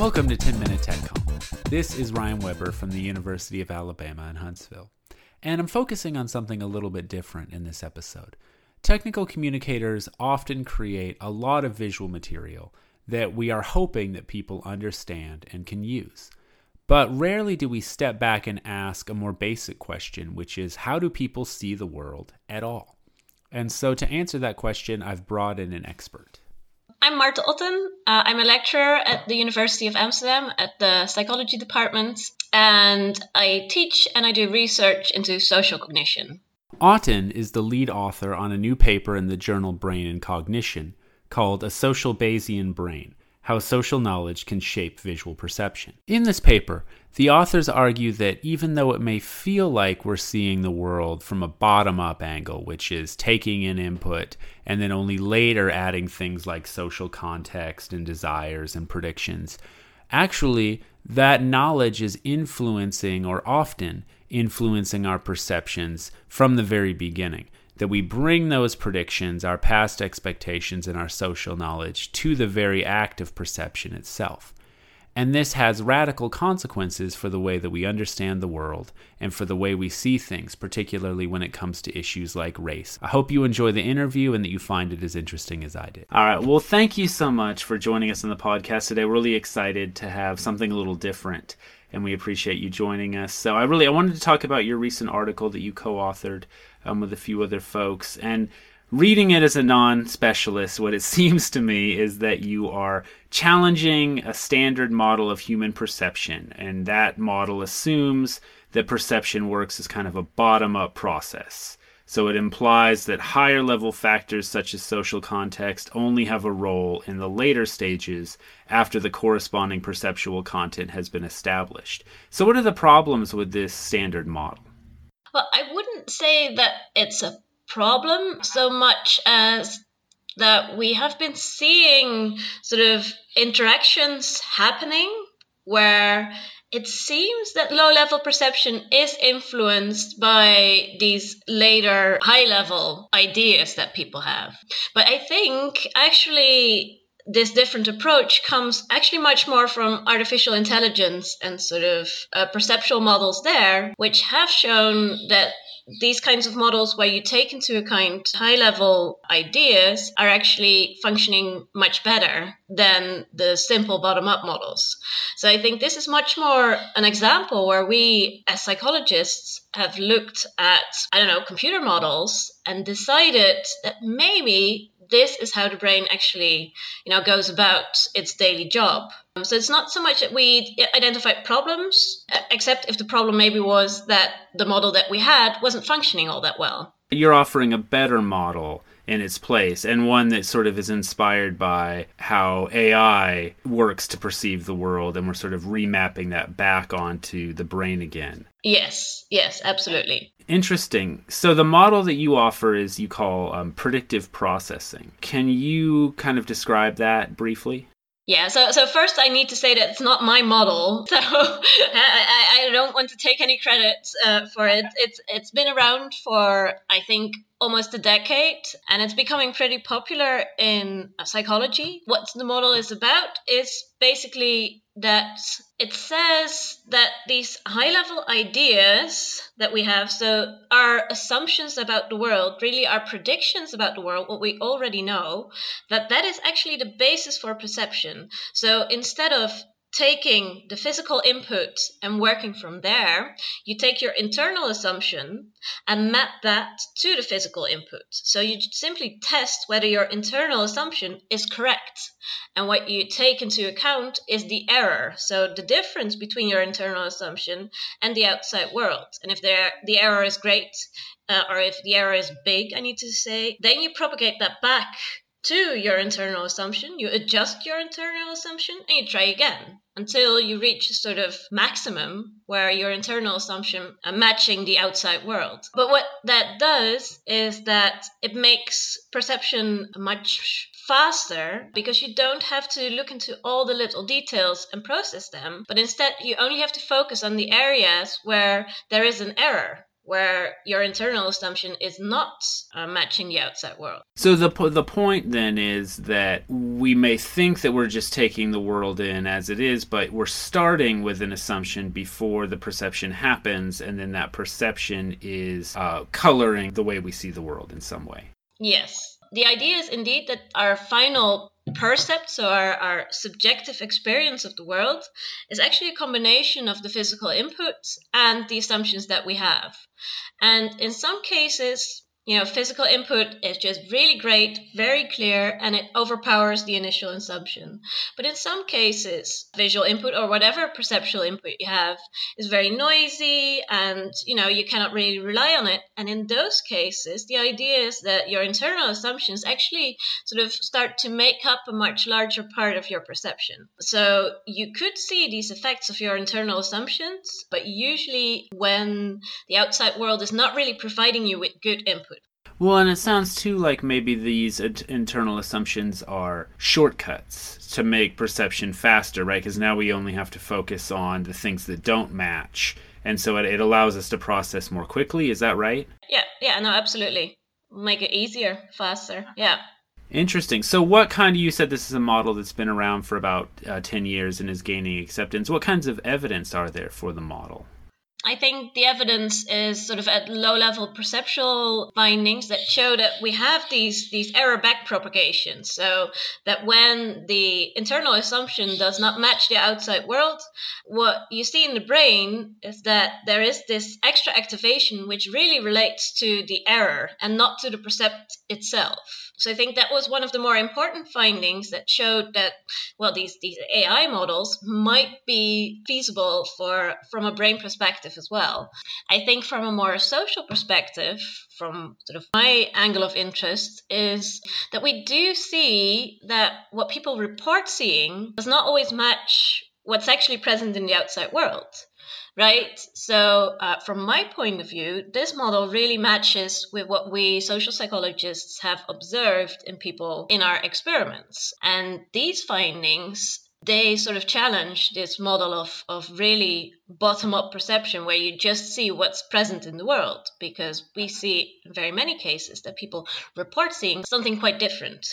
Welcome to 10 Minute Tech Talk. This is Ryan Weber from the University of Alabama in Huntsville, and I'm focusing on something a little bit different in this episode. Technical communicators often create a lot of visual material that we are hoping that people understand and can use. But rarely do we step back and ask a more basic question, which is how do people see the world at all? And so to answer that question, I've brought in an expert. I'm Marte Otten. Uh, I'm a lecturer at the University of Amsterdam at the psychology department, and I teach and I do research into social cognition. Otten is the lead author on a new paper in the journal Brain and Cognition called A Social Bayesian Brain How Social Knowledge Can Shape Visual Perception. In this paper, the authors argue that even though it may feel like we're seeing the world from a bottom up angle, which is taking in input and then only later adding things like social context and desires and predictions, actually, that knowledge is influencing or often influencing our perceptions from the very beginning. That we bring those predictions, our past expectations, and our social knowledge to the very act of perception itself. And this has radical consequences for the way that we understand the world and for the way we see things, particularly when it comes to issues like race. I hope you enjoy the interview and that you find it as interesting as I did. All right. Well, thank you so much for joining us on the podcast today. We're really excited to have something a little different and we appreciate you joining us. So I really I wanted to talk about your recent article that you co-authored um, with a few other folks and reading it as a non-specialist what it seems to me is that you are challenging a standard model of human perception and that model assumes that perception works as kind of a bottom-up process so it implies that higher level factors such as social context only have a role in the later stages after the corresponding perceptual content has been established. So, what are the problems with this standard model? Well, I wouldn't say that it's a problem so much as that we have been seeing sort of interactions happening where it seems that low level perception is influenced by these later high level ideas that people have. But I think actually this different approach comes actually much more from artificial intelligence and sort of uh, perceptual models there, which have shown that these kinds of models where you take into account high level ideas are actually functioning much better than the simple bottom up models. So I think this is much more an example where we as psychologists have looked at, I don't know, computer models and decided that maybe this is how the brain actually, you know, goes about its daily job. Um, so it's not so much that we identify problems, except if the problem maybe was that the model that we had wasn't functioning all that well. You're offering a better model in its place and one that sort of is inspired by how AI works to perceive the world and we're sort of remapping that back onto the brain again. Yes, yes, absolutely. Interesting. So the model that you offer is you call um, predictive processing. Can you kind of describe that briefly? Yeah, so so first I need to say that it's not my model, so I, I don't want to take any credit uh, for it. It's it's been around for I think almost a decade and it's becoming pretty popular in uh, psychology. What the model is about is basically that it says that these high level ideas that we have, so our assumptions about the world, really our predictions about the world, what we already know, that that is actually the basis for perception. So instead of taking the physical input and working from there, you take your internal assumption and map that to the physical input. So you simply test whether your internal assumption is correct. And what you take into account is the error. So the difference between your internal assumption and the outside world. And if the error is great, uh, or if the error is big, I need to say, then you propagate that back to your internal assumption, you adjust your internal assumption, and you try again until you reach a sort of maximum where your internal assumption are matching the outside world. But what that does is that it makes perception much faster because you don't have to look into all the little details and process them, but instead you only have to focus on the areas where there is an error where your internal assumption is not uh, matching the outside world. So the the point then is that we may think that we're just taking the world in as it is, but we're starting with an assumption before the perception happens, and then that perception is uh, coloring the way we see the world in some way. Yes. The idea is indeed that our final percept, so our, our subjective experience of the world, is actually a combination of the physical inputs and the assumptions that we have. And in some cases, you know, physical input is just really great, very clear, and it overpowers the initial assumption. But in some cases, visual input or whatever perceptual input you have is very noisy and, you know, you cannot really rely on it. And in those cases, the idea is that your internal assumptions actually sort of start to make up a much larger part of your perception. So you could see these effects of your internal assumptions, but usually when the outside world is not really providing you with good input. Well, and it sounds too like maybe these internal assumptions are shortcuts to make perception faster, right? Because now we only have to focus on the things that don't match. And so it, it allows us to process more quickly. Is that right? Yeah, yeah, no, absolutely. Make it easier, faster. Yeah. Interesting. So, what kind of, you said this is a model that's been around for about uh, 10 years and is gaining acceptance. What kinds of evidence are there for the model? I think the evidence is sort of at low level perceptual findings that show that we have these these error back propagations. So that when the internal assumption does not match the outside world, what you see in the brain is that there is this extra activation which really relates to the error and not to the percept itself. So I think that was one of the more important findings that showed that well these these AI models might be feasible for from a brain perspective as well. I think from a more social perspective, from sort of my angle of interest is that we do see that what people report seeing does not always match what's actually present in the outside world right? So, uh, from my point of view, this model really matches with what we social psychologists have observed in people in our experiments. And these findings they sort of challenge this model of, of really bottom up perception where you just see what's present in the world because we see in very many cases that people report seeing something quite different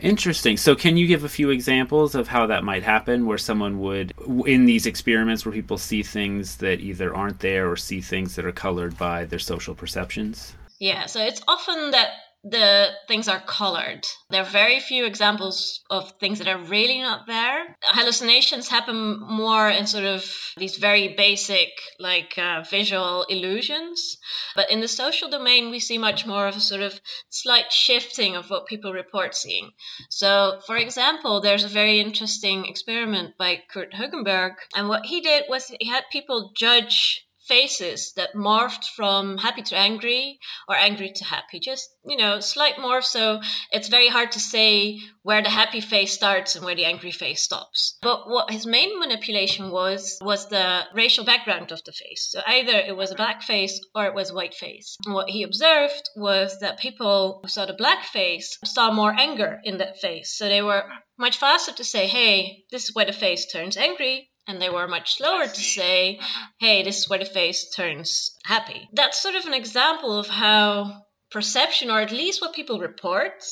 Interesting. So, can you give a few examples of how that might happen, where someone would, in these experiments, where people see things that either aren't there or see things that are colored by their social perceptions? Yeah, so it's often that the things are colored. There are very few examples of things that are really not there. Hallucinations happen more in sort of these very basic, like uh, visual illusions. But in the social domain, we see much more of a sort of slight shifting of what people report seeing. So, for example, there's a very interesting experiment by Kurt Hugenberg. And what he did was he had people judge faces that morphed from happy to angry or angry to happy. Just, you know, slight morph. So it's very hard to say where the happy face starts and where the angry face stops. But what his main manipulation was, was the racial background of the face. So either it was a black face or it was a white face. And what he observed was that people who saw the black face saw more anger in that face. So they were much faster to say, hey, this is where the face turns angry and they were much slower to say, uh-huh. hey, this is where the face turns happy. That's sort of an example of how perception, or at least what people report.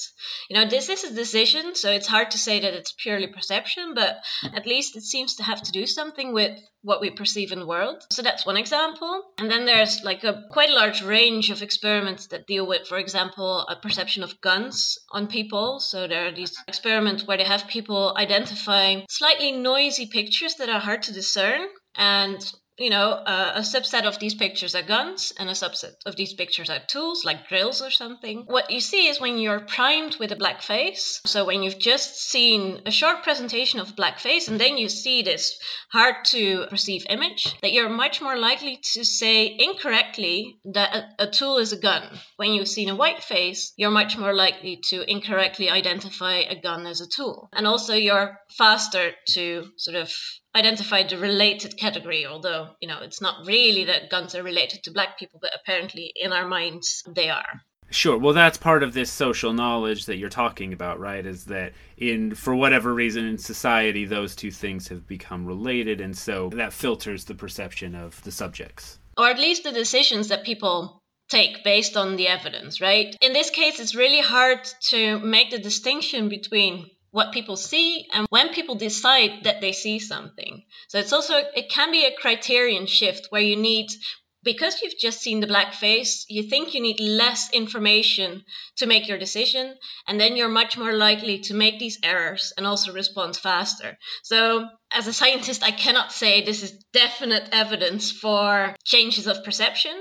You know, this is a decision, so it's hard to say that it's purely perception, but at least it seems to have to do something with what we perceive in the world. So that's one example. And then there's like a quite a large range of experiments that deal with, for example, a perception of guns on people. So there are these experiments where they have people identify slightly noisy pictures that are hard to discern and you know, uh, a subset of these pictures are guns and a subset of these pictures are tools like drills or something. What you see is when you're primed with a black face, so when you've just seen a short presentation of black face and then you see this hard to perceive image, that you're much more likely to say incorrectly that a, a tool is a gun. When you've seen a white face, you're much more likely to incorrectly identify a gun as a tool. And also you're faster to sort of identified the related category, although, you know, it's not really that guns are related to black people, but apparently in our minds they are. Sure. Well, that's part of this social knowledge that you're talking about, right? Is that in for whatever reason in society those two things have become related and so that filters the perception of the subjects. or at least the decisions that people take based on the evidence, right? In this case, it's really hard to make the distinction between what people see and when people decide that they see something. So it's also, it can be a criterion shift where you need because you've just seen the black face, you think you need less information to make your decision, and then you're much more likely to make these errors and also respond faster. So, as a scientist, I cannot say this is definite evidence for changes of perception,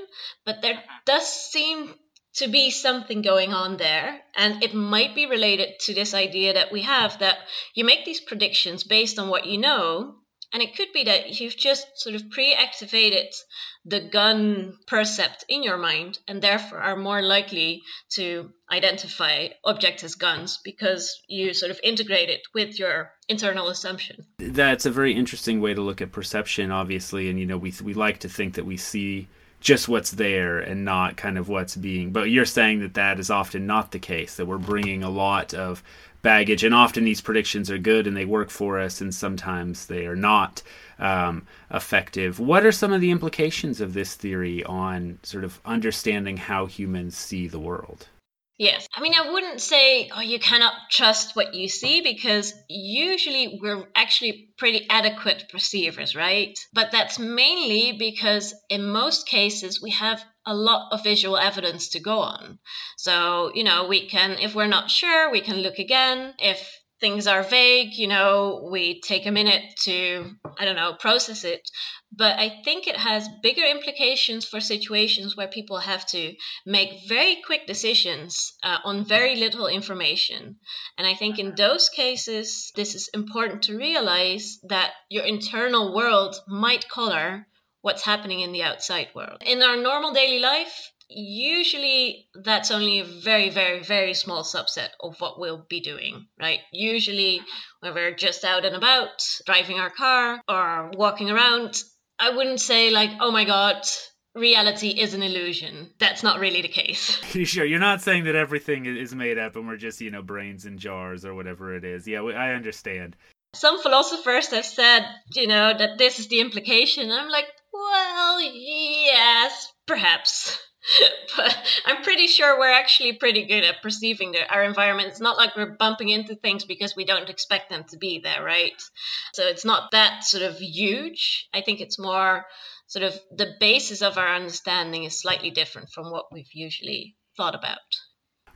but there does seem to be something going on there. And it might be related to this idea that we have that you make these predictions based on what you know, and it could be that you've just sort of pre activated the gun percept in your mind and therefore are more likely to identify objects as guns because you sort of integrate it with your internal assumption. That's a very interesting way to look at perception, obviously. And, you know, we, we like to think that we see just what's there and not kind of what's being. But you're saying that that is often not the case, that we're bringing a lot of baggage. And often these predictions are good and they work for us, and sometimes they are not um, effective. What are some of the implications of this theory on sort of understanding how humans see the world? Yes. I mean, I wouldn't say, oh, you cannot trust what you see because usually we're actually pretty adequate perceivers, right? But that's mainly because in most cases we have a lot of visual evidence to go on. So, you know, we can, if we're not sure, we can look again. If things are vague, you know, we take a minute to, I don't know, process it. But I think it has bigger implications for situations where people have to make very quick decisions uh, on very little information. And I think in those cases, this is important to realize that your internal world might color what's happening in the outside world. In our normal daily life, usually that's only a very very very small subset of what we'll be doing right? Usually when we're just out and about driving our car or walking around i wouldn't say like oh my god reality is an illusion. That's not really the case. You sure? You're not saying that everything is made up and we're just you know brains in jars or whatever it is. Yeah i understand. Some philosophers have said you know that this is the implication. I'm like well yes perhaps but I'm pretty sure we're actually pretty good at perceiving the, our environment. It's not like we're bumping into things because we don't expect them to be there, right? So it's not that sort of huge. I think it's more sort of the basis of our understanding is slightly different from what we've usually thought about.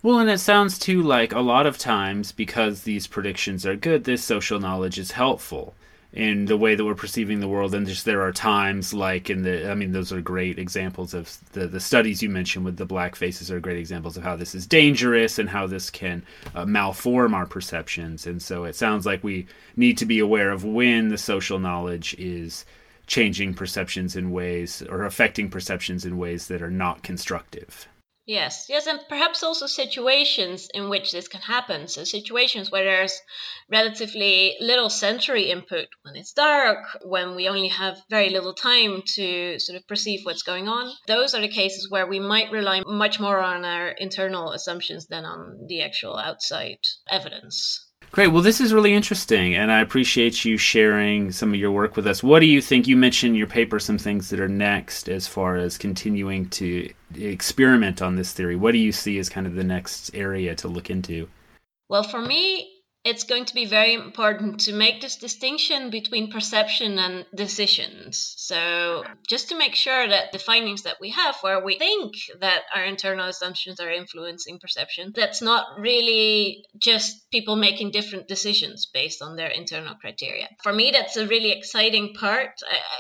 Well, and it sounds too like a lot of times because these predictions are good, this social knowledge is helpful in the way that we're perceiving the world and just there are times like in the i mean those are great examples of the, the studies you mentioned with the black faces are great examples of how this is dangerous and how this can uh, malform our perceptions. And so it sounds like we need to be aware of when the social knowledge is changing perceptions in ways or affecting perceptions in ways that are not constructive Yes, yes, and perhaps also situations in which this can happen. So, situations where there's relatively little sensory input, when it's dark, when we only have very little time to sort of perceive what's going on. Those are the cases where we might rely much more on our internal assumptions than on the actual outside evidence. Great. Well, this is really interesting, and I appreciate you sharing some of your work with us. What do you think? You mentioned in your paper some things that are next as far as continuing to experiment on this theory. What do you see as kind of the next area to look into? Well, for me, it's going to be very important to make this distinction between perception and decisions. So, just to make sure that the findings that we have, where we think that our internal assumptions are influencing perception, that's not really just people making different decisions based on their internal criteria. For me, that's a really exciting part.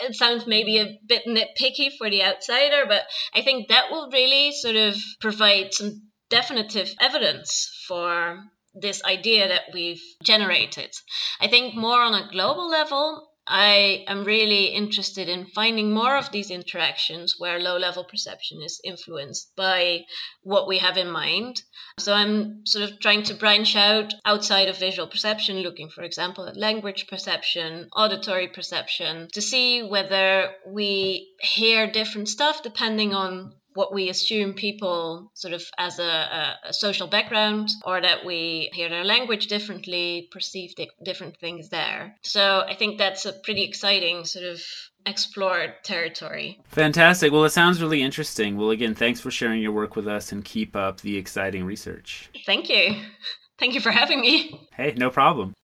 It sounds maybe a bit nitpicky for the outsider, but I think that will really sort of provide some definitive evidence for this idea that we've generated. I think more on a global level, I am really interested in finding more of these interactions where low level perception is influenced by what we have in mind. So I'm sort of trying to branch out outside of visual perception, looking, for example, at language perception, auditory perception, to see whether we hear different stuff depending on what we assume people sort of as a, a, a, social background or that we hear their language differently, perceive di- different things there. So I think that's a pretty exciting sort of explored territory. Fantastic. Well, it sounds really interesting. Well, again, thanks for sharing your work with us and keep up the exciting research. Thank you. Thank you for having me. Hey, no problem.